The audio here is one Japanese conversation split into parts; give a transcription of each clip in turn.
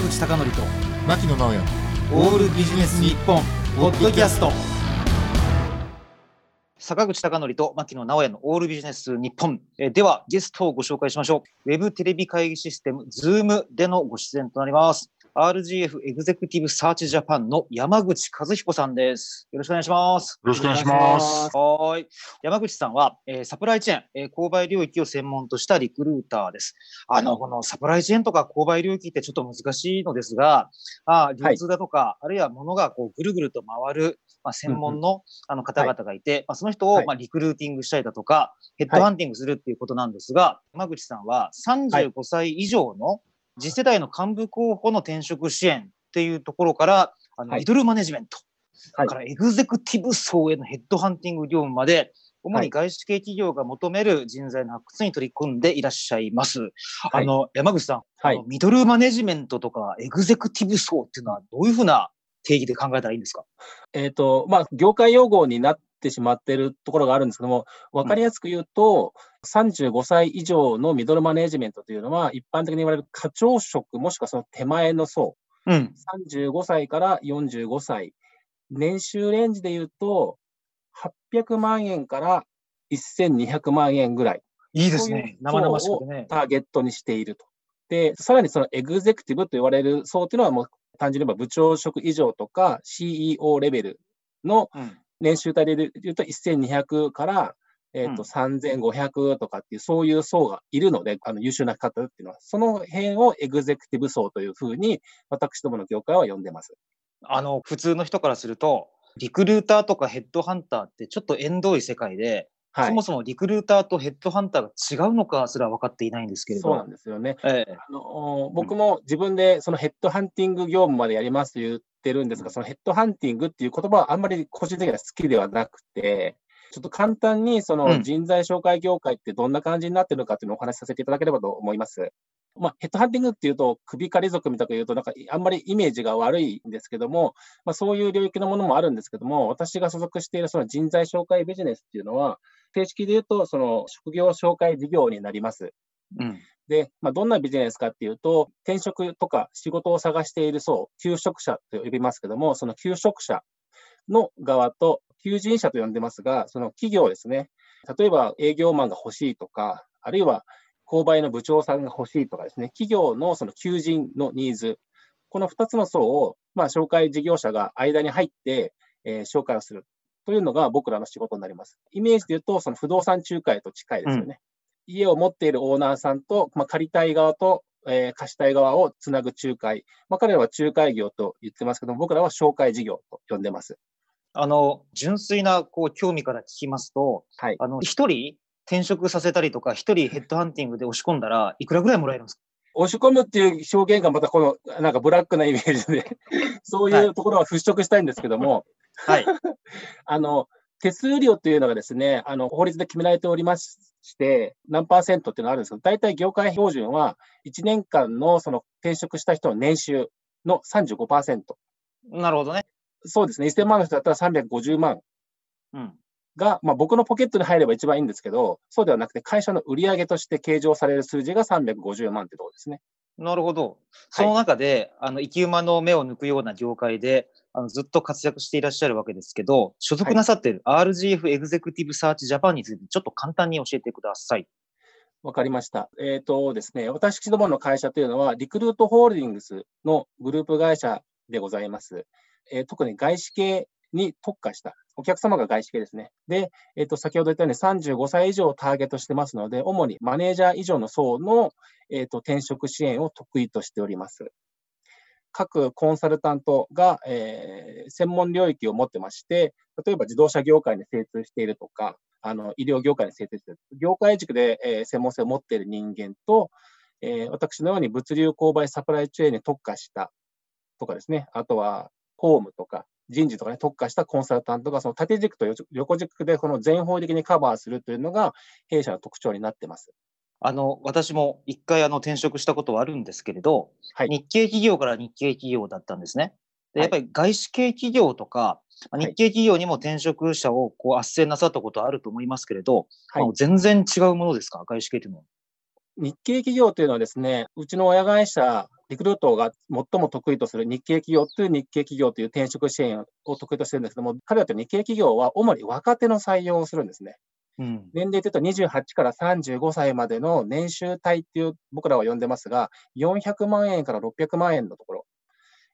坂口孝則と牧野直哉オールビジネス日本ポッドキャスト坂口孝則と牧野直哉のオールビジネス日本。えーでは、ゲストをご紹介しましょう。ウェブテレビ会議システム、ズームでのご出演となります。RGF エグゼクティブサーチジャパンの山口和彦さんです。よろしくお願いします。よろしくお願いしますはーい。山口さんは、えーサプライチェーン、えー購買領域を専門としたリクルーターです。あの、このサプライチェーンとか購買領域ってちょっと難しいのですが、あー流通だとか、あるいは物がこうぐるぐると回る、まあ、専門のあの方々がいて、まあ、その人をはいまあリクルーティングしたりだとか、ヘッドハンティングするっていうことなんですが、山口さんは35歳以上の次世代の幹部候補の転職支援っていうところから、あのはい。ミドルマネジメント、はい。からエグゼクティブ層へのヘッドハンティング業務まで、主はい。に外資系企業が求める人材の発掘に取り組んでいらっしゃいます。はい。あの、山口さん、はい。ミドルマネジメントとかエグゼクティブ層っていうのはどういうふうな定義で考えたらいいんですか？えっ、と、まあ、業界用語になってしまっているところがあるんですけども、わかりやすく言うと、35歳以上のミドルマネジメントというのは、一般的に言われる課長職、もしくはその手前の層、うん。35歳から45歳、年収レンジで言うと、800万円から1200万円ぐらい。いいですね。生々しくてね。ターゲットにしていると。で、さらにそのエグゼクティブと言われる層っていうのはもう単純に言えば部長職以上とか CEO レベルのうん。年収帯で言うと1200から、えっとうん3500とかっていうそういう層がいるので、あの優秀な方っていうのは、その辺をエグゼクティブ層というふうに私どもの業界は呼んでます。あの、普通の人からすると、リクルーターとかヘッドハンターってちょっと縁遠い世界で、はいそも。そもリクルーターとヘッドハンターが違うのかすら分かっていないんですけれど。そうなんですよね。ええあの僕も自分でそのヘッドハンティング業務までやりますと言ってるんですが、そのヘッドハンティングっていう言葉はあんまり個人的には好きではなくて、ちょっと簡単にそうのん人材紹介業界ってどんな感じになってるのかっていうのをお話しさせていただければと思います。まあ、ヘッドハンティングっていうと、首狩り族みたいな言うと、なんかあんまりイメージが悪いんですけども、まあ、そういう領域のものもあるんですけども、私が所属しているその人材紹介ビジネスっていうのは、正式で言うと、その職業紹介事業になります。うん。で、まあ、どんなビジネスかっていうと、転職とか仕事を探している層、求職者と呼びますけども、その求職者の側と、求人者と呼んでますが、その企業ですね。例えば営業マンが欲しいとか、あるいは購買の部長さんが欲しいとかですね、企業のその求人のニーズ、この2つの層を、まあ、紹介事業者が間に入って、えー紹介をするというのが僕らの仕事になります。イメージで言うと、その不動産仲介と近いですよね。家を持っているオーナーさんと、まあ、借りたい側と、えー貸したい側をつなぐ仲介。まあ、彼らは仲介業と言ってますけども、僕らは紹介事業と呼んでます。あの、純粋な、こう、興味から聞きますと、はい。あの、一人転職させたりとか、一人ヘッドハンティングで押し込んだらいくらぐらいもらえるんですか？押し込むっていう表現がまたこの、なんかブラックなイメージで、そういうところは払拭したいんですけども、はい。あの、手数料というのがですね、あの、法律で決められておりまして、何パーセントっていうのがあるんですけど、大体業界標準は、1年間のその転職した人の年収の35%。なるほどね。そうですね、1000万の人だったら350万うん。が、まあ、僕のポケットに入れば一番いいんですけど、そうではなくて、会社の売上として計上される数字が350万ってところですね。なるほど。その中で、あの、生き馬の目を抜くような業界で、あの、ずっと活躍していらっしゃるわけですけど、所属なさっている RGF エグゼクティブサーチジャパンについて、ちょっと簡単に教えてください。わかりました。えっ、とですね、私どもの会社というのは、リクルートホールディングスのグループ会社でございます。えー特に外資系に特化した、お客様が外資系ですね。で、えっ、と、先ほど言ったように35歳以上をターゲットしてますので、主にマネージャー以上の層の、えっ、と、転職支援を得意としております。各コンサルタントが、えー専門領域を持ってまして、例えば自動車業界に精通しているとか、あの医療業界に精通している。業界軸で、えー専門性を持っている人間と、えー私のように物流購買サプライチェーンに特化したとかですね、あとはホームとか人事とかに特化したコンサルタントがその縦軸と横軸でこの全方位的にカバーするというのが弊社の特徴になってます。あの、私も一回あの転職したことはあるんですけれど、はい日系企業から日系企業だったんですね。で、はいやっぱり外資系企業とか、まあい日系企業にも転職者をこう斡旋なさったことあると思いますけれど、はいまあ全然違うものですか？外資系というのは。日系企業というのはですね、うちの親会社リクルートが最も得意とする日系企業という日系企業という転職支援を得意としてるんですけども、彼らと日系企業は主に若手の採用をするんですね。うん。年齢で言うと28から35歳までの年収帯っていう僕らは呼んでますが、400万円から600万円のところ。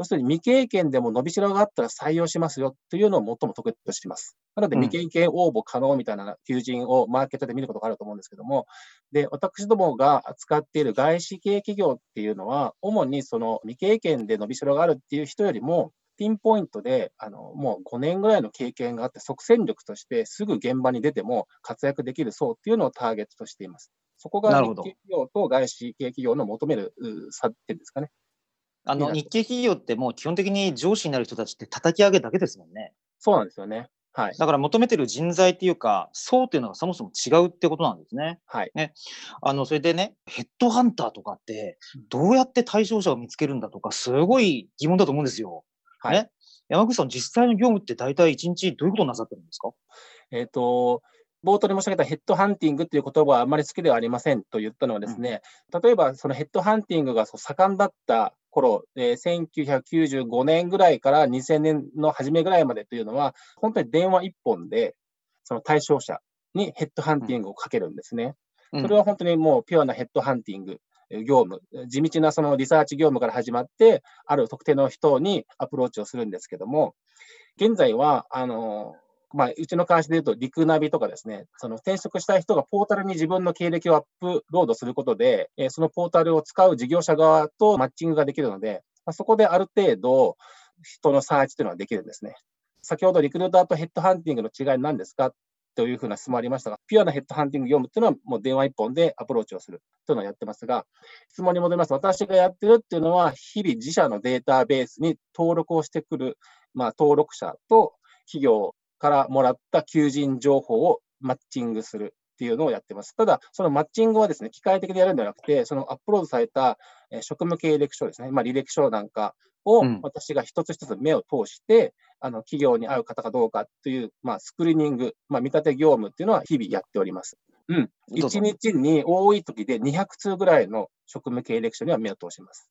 要するに未経験でも伸びしろがあったら採用しますよというのを最も得意としています。なので未経験応募可能みたいな求人をマーケットで見ることがあると思うんですけども、で、私どもが扱っている外資系企業っていうのは、主にその未経験で伸びしろがあるっていう人よりも、ピンポイントで、あの、もう5年ぐらいの経験があって、即戦力としてすぐ現場に出ても活躍できる層っていうのをターゲットとしています。そこが日系企業と外資系企業の求める差っていうんですかね。あの、日系企業ってもう基本的に上司になる人たちって叩き上げだけですもんね。そうなんですよね。はい。だから求めてる人材っていうか、層っていうのがそもそも違うってことなんですね。はい。ね。あの、それでね、ヘッドハンターとかって、どうやって対象者を見つけるんだとか、すごい疑問だと思うんですよ。はい。ね。山口さん、実際の業務って大体1日どういうことなさってるんですか？えっ、ー、と、冒頭で申し上げたヘッドハンティングっていう言葉はあまり好きではありませんと言ったのはですね、うん、例えばそのヘッドハンティングが盛んだった頃、えー、1995年ぐらいから2000年の初めぐらいまでというのは、本当に電話一本で、その対象者にヘッドハンティングをかけるんですね。それは本当にもうピュアなヘッドハンティング業務、地道なそのリサーチ業務から始まって、ある特定の人にアプローチをするんですけども、現在は、あの、まあ、うちの会社で言うと、リクナビとかですね、その転職したい人がポータルに自分の経歴をアップロードすることで、えそのポータルを使う事業者側とマッチングができるので、まあ、そこである程度、人のサーチというのはできるんですね。先ほどリクルーターとヘッドハンティングの違いは何ですか？というふうな質問ありましたが、ピュアなヘッドハンティング業務っていうのは、もう電話一本でアプローチをするというのをやってますが、質問に戻ります。私がやってるっていうのは、日々自社のデータベースに登録をしてくる、まあ、登録者と企業からもらった求人情報をマッチングするっていうのをやってます。ただ、そのマッチングはですね、機械的でやるんではなくて、そのアップロードされた職務経歴書ですね、まあ、履歴書なんかを私が一つ一つ目を通して、うん、あの企業に合う方かどうかという、まあ、スクリーニング、まあ、見立て業務っていうのは日々やっております。うん。1日に多い時で200通ぐらいの職務経歴書には目を通します。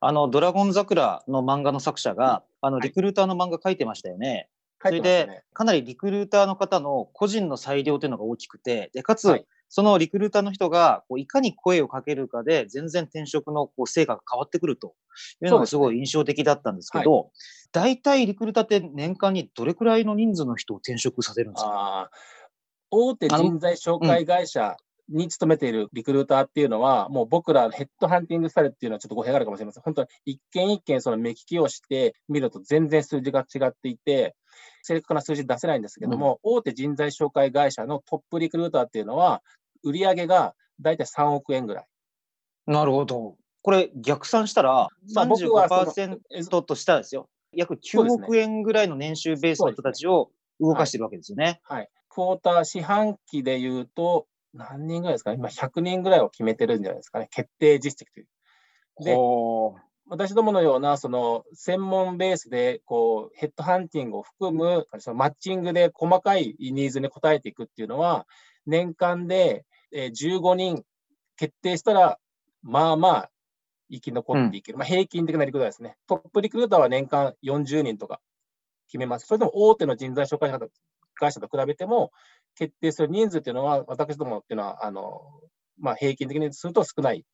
あの、ドラゴン桜の漫画の作者が、あの、リクルーターの漫画書いてましたよね。それで、かなりリクルーターの方の個人の裁量というのが大きくて、で、かつ、そのリクルーターの人が、こういかに声をかけるかで、全然転職のこう成果が変わってくるというのがすごい印象的だったんですけど、大体リクルーターって年間にどれくらいの人数の人を転職させるんですか？大手人材紹介会社に勤めているリクルーターっていうのは、もう僕らヘッドハンティングスタイルっていうのはちょっと語弊があるかもしれません。本当に一件一件その目利きをしてみると全然数字が違っていて、正確な数字出せないんですけども、うん、大手人材紹介会社のトップリクルーターっていうのは、売上が大体3億円ぐらい。なるほど。これ逆算したら35%としたらですよ。約9億円ぐらいの年収ベースの人たちを動かしてるわけですよね。はい。はい、クォーター四半期で言うと、何人ぐらいですか？ね今100人ぐらいを決めてるんじゃないですかね。決定実績という。で、私どものような、その、専門ベースで、こう、ヘッドハンティングを含む、そのマッチングで細かいニーズに応えていくっていうのは、年間で15人決定したら、まあまあ、生き残っていける。うん、まあ、平均的なリクルーターですね。トップリクルーターは年間40人とか決めます。それでも大手の人材紹介会社と比べても、決定する人数っていうのは、私どもっていうのは、あの、まあ、平均的にすると少ない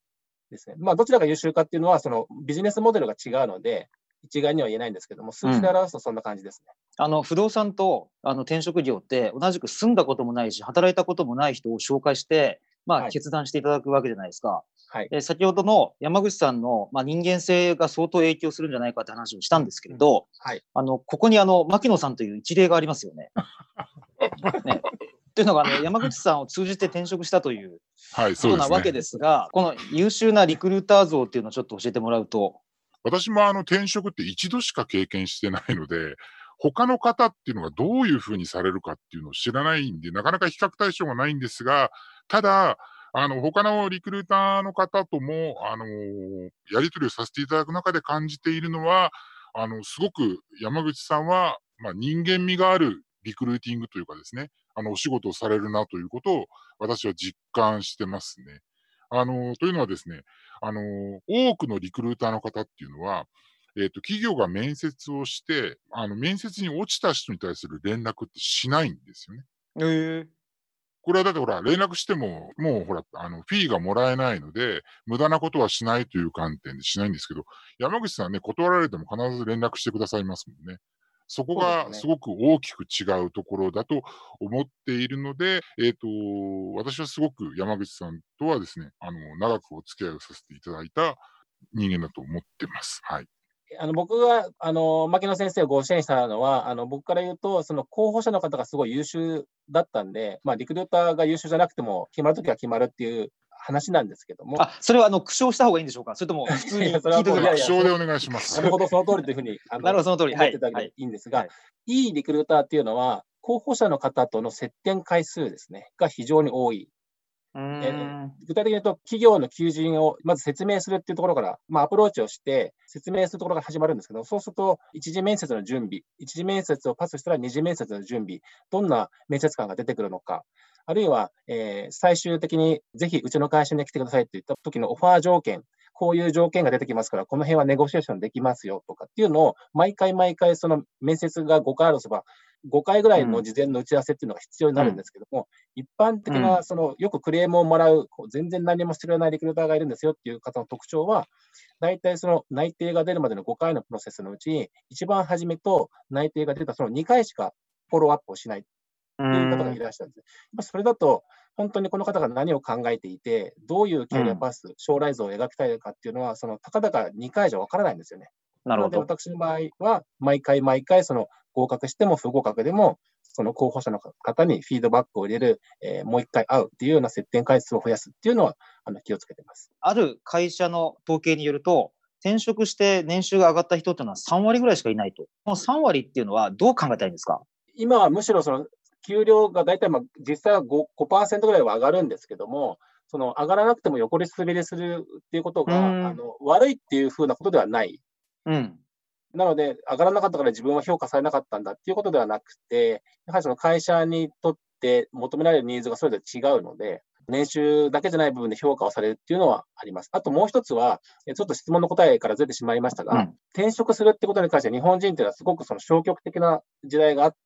ですね。まあ、どちらが優秀かっていうのは、そのビジネスモデルが違うので、一概には言えないんですけども、数字で表すとそんな感じですね。うん、あの不動産とあの転職業って同じく住んだこともないし、働いたこともない人を紹介して、まあ、決断していただくわけじゃないですか。はい、先ほどの山口さんの、まあ、人間性が相当影響するんじゃないかって話をしたんですけれど、はい、あのここにあの牧野さんという一例がありますよね。ねというのが、ね、山口さんを通じて転職したという、はい、そうなわけですが、この優秀なリクルーター像っていうのをちょっと教えてもらうと。私もあの転職って一度しか経験してないので、他の方っていうのがどういうふうにされるかっていうのを知らないんで、なかなか比較対象がないんですが、ただ、あの、他のリクルーターの方とも、あのー、やり取りをさせていただく中で感じているのは、あの、すごく山口さんは、まあ、人間味があるリクルーティングというかですね、あの、お仕事をされるなということを私は実感してますね。あの、というのはですね、あの、多くのリクルーターの方っていうのは、えっ、と、企業が面接をして、あの、面接に落ちた人に対する連絡ってしないんですよね。ええこれはだってほら、連絡しても、もうほら、あの、フィーがもらえないので、無駄なことはしないという観点でしないんですけど、山口さんね、断られても必ず連絡してくださいますもんね。そこがですごく大きく違うところだと思っているので、えっ、と、私はすごく山口さんとはですね、あの、長くお付き合いをさせていただいた人間だと思ってます。はい。あの僕があの牧野先生をご支援したのは、あの僕から言うと、その候補者の方がすごい優秀だったんで、まあ、リクルーターが優秀じゃなくても、決まるときは決まるっていう話なんですけども、あ、それはあの苦笑した方がいいんでしょうか？それとも 普通に。苦笑でお願いします。なるほど、その通りというふうにあのなるほど、その通り。はい思っていた。だけはいでいいんですが、はいい、いリクルーターっていうのは、候補者の方との接点回数ですね、が非常に多い。うーん具体的に言うと、企業の求人をまず説明するっていうところから、まあ、アプローチをして、説明するところが始まるんですけど、そうすると、一次面接の準備、一次面接をパスしたら二次面接の準備、どんな面接官が出てくるのか、あるいは、えー最終的にぜひうちの会社に来てくださいって言った時のオファー条件、こういう条件が出てきますから、この辺はネゴシエーションできますよとかっていうのを、毎回毎回、その面接が5回あるとすれば、5回ぐらいの事前の打ち合わせっていうのが必要になるんですけども、一般的うな、そのよくクレームをもらう、全然何もしてくれないリクルーターがいるんですよっていう方の特徴は、大体その内定が出るまでの5回のプロセスのうち、一番初めと内定が出たその2回しかフォローアップをしないいう方がいらっしゃるんです。まあそれだと、本当にこの方が何を考えていて、どういうキャリアパス、将来像を描きたいかっていうのは、そのたかだか2回じゃわからないんですよね。ので、なるほど。私の場合は、毎回毎回、その合格しても不合格でも、その候補者の方にフィードバックを入れる、えーもう一回会うっていうような接点回数を増やすっていうのは、あの気をつけてます。ある会社の統計によると、転職して年収が上がった人っていうのは3割ぐらいしかいないと。この3割っていうのはどう考えたらいいんですか？今はむしろその給料が大体まあ実際は 5%, 5ぐらいは上がるんですけども、その上がらなくても横り滑りするっていうことがうんあの悪いっていうふうなことではない。うん。なので、上がらなかったから自分は評価されなかったんだっていうことではなくて、やはりその会社にとって求められるニーズがそれぞれ違うので、年収だけじゃない部分で評価をされるっていうのはあります。あともう一つは、えちょっと質問の答えからずれてしまいましたが、うん転職するってことに関して日本人っていうのはすごくその消極的な時代があった。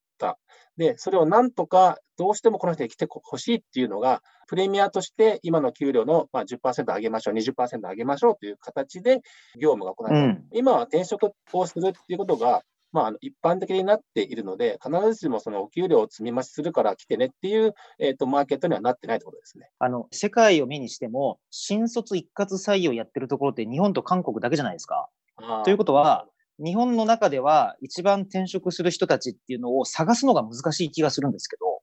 で、それをなんとかどうしてもこの人に来てほしいっていうのが、プレミアとして今の給料のまあ10%上げましょう、20%上げましょうという形で業務が行われるうん。今は転職をするっていうことが、まあ、一般的になっているので、必ずしもそのお給料を積み増しするから来てねっていう、えー、とマーケットにはなってないということですね。あの、世界を目にしても、新卒一括採用やってるところって日本と韓国だけじゃないですか。ということは、日本の中では一番転職する人たちっていうのを探すのが難しい気がするんですけど、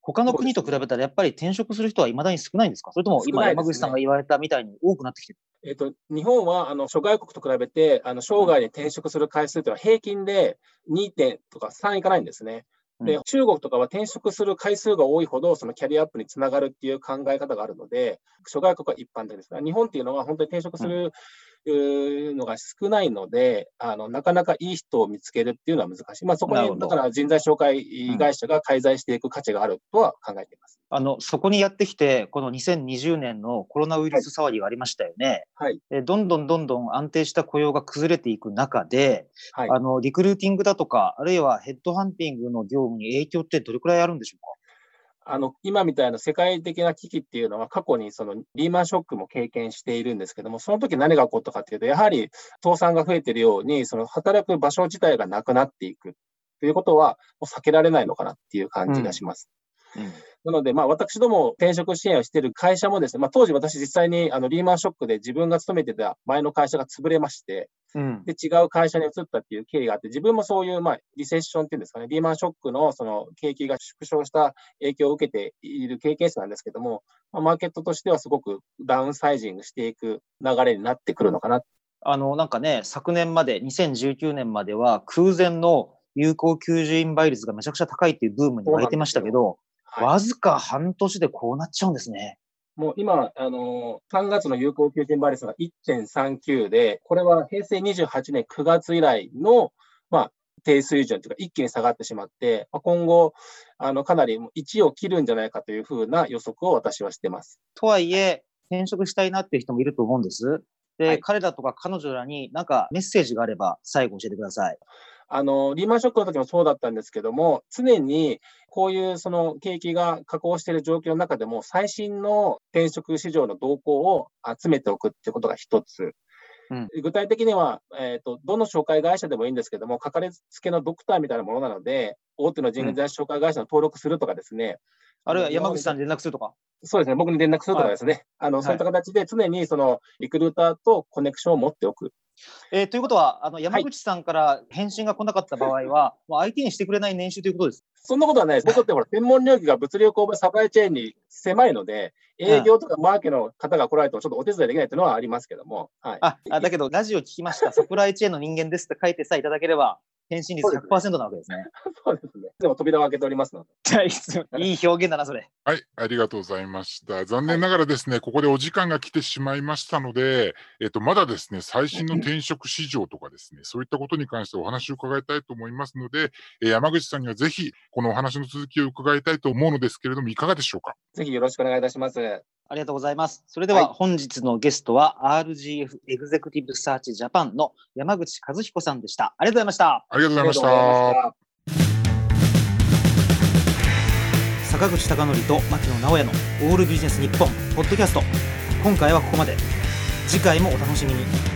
他の国と比べたらやっぱり転職する人は未だに少ないんですか？それとも今山口さんが言われたみたいに多くなってきてる？えー、と日本はあの諸外国と比べて、あの生涯に転職する回数というのは平均で2点とか3いかないんですね。でうん。中国とかは転職する回数が多いほど、そのキャリアアップにつながるっていう考え方があるので、諸外国は一般的です。日本っていうのは本当に転職する、うーのが少ないのであの、なかなかいい人を見つけるっていうのは難しい。まあ、そこに、だから人材紹介会社が介在していく価値があるとは考えています。あの、そこにやってきて、この2020年のコロナウイルス騒ぎがありましたよね。はい。でどんどんどんどん安定した雇用が崩れていく中で、はい。あの、リクルーティングだとか、あるいはヘッドハンティングの業務に影響ってどれくらいあるんでしょうか？あの今みたいな世界的な危機っていうのは、過去にそのリーマンショックも経験しているんですけども、その時何が起こったかっていうと、やはり倒産が増えているように、その働く場所自体がなくなっていくということは、もう避けられないのかなっていう感じがします。なので、まあ、私ども転職支援をしている会社もですね、まあ、当時私実際にあのリーマンショックで自分が勤めてた前の会社が潰れまして、うん。で、違う会社に移ったっていう経緯があって、自分もそういう、まあ、リセッションっていうんですかね、リーマンショックのその景気が縮小した影響を受けている経験者なんですけども、まあ、マーケットとしてはすごくダウンサイジングしていく流れになってくるのかな。あの、なんかね、昨年まで、2019年までは空前の有効求人倍率がめちゃくちゃ高いっていうブームに沸いてましたけど、はいわずか半年でこうなっちゃうんですね。もう今、あのー3月の有効求人倍率が1.39で、これは平成28年9月以来の、まあ、低水準というか、一気に下がってしまって、まあ、今後、あのかなり1を切るんじゃないかというふうな予測を私はしてます。とはいえ、転職したいなっていう人もいると思うんです。で、はい彼らとか彼女らになんかメッセージがあれば最後教えてください。あの、リーマンショックの時もそうだったんですけども、常にこういうその景気が下降している状況の中でも、最新の転職市場の動向を集めておくっていうことが一つ。うん具体的には、えっ、と、どの紹介会社でもいいんですけども、かかりつけのドクターみたいなものなので、大手の人材紹介会社の登録するとかですね。あるいは山口さんに。に連絡するとか。そうですね、僕に連絡するとかですね。あの、そういった形で常にそのリクルーターとコネクションを持っておく。えーということは、あの山口さんから返信が来なかった場合は、もう相手にしてくれない年収ということです。そんなことはないです。僕ってほら、専門領域が物流購買サプライチェーンに狭いので、営業とかマーケの方が来られてもちょっとお手伝いできないというのはありますけども。はい。あ、あだけど、ラジオ聞きました。サプライチェーンの人間ですって書いてさえいただければ、返信率100%なわけですね。そうですね。でも扉を開けておりますので。じゃあいい表現だな、それ。はい、ありがとうございました。残念ながらですね、ここでお時間が来てしまいましたので、えっと、まだですね、最新の転職市場とかですね、そういったことに関してお話を伺いたいと思いますので、えー山口さんにはぜひ、このお話の続きを伺いたいと思うのですけれども、いかがでしょうか？ぜひよろしくお願いいたします。ありがとうございます。それでははい本日のゲストは RGF エグゼクティブサーチジャパンの山口和彦さんでした。ありがとうございました。ありがとうございまし。た。坂口孝則と牧野直哉のオールビジネス日本ポッドキャスト今回はここまで次回もお楽しみに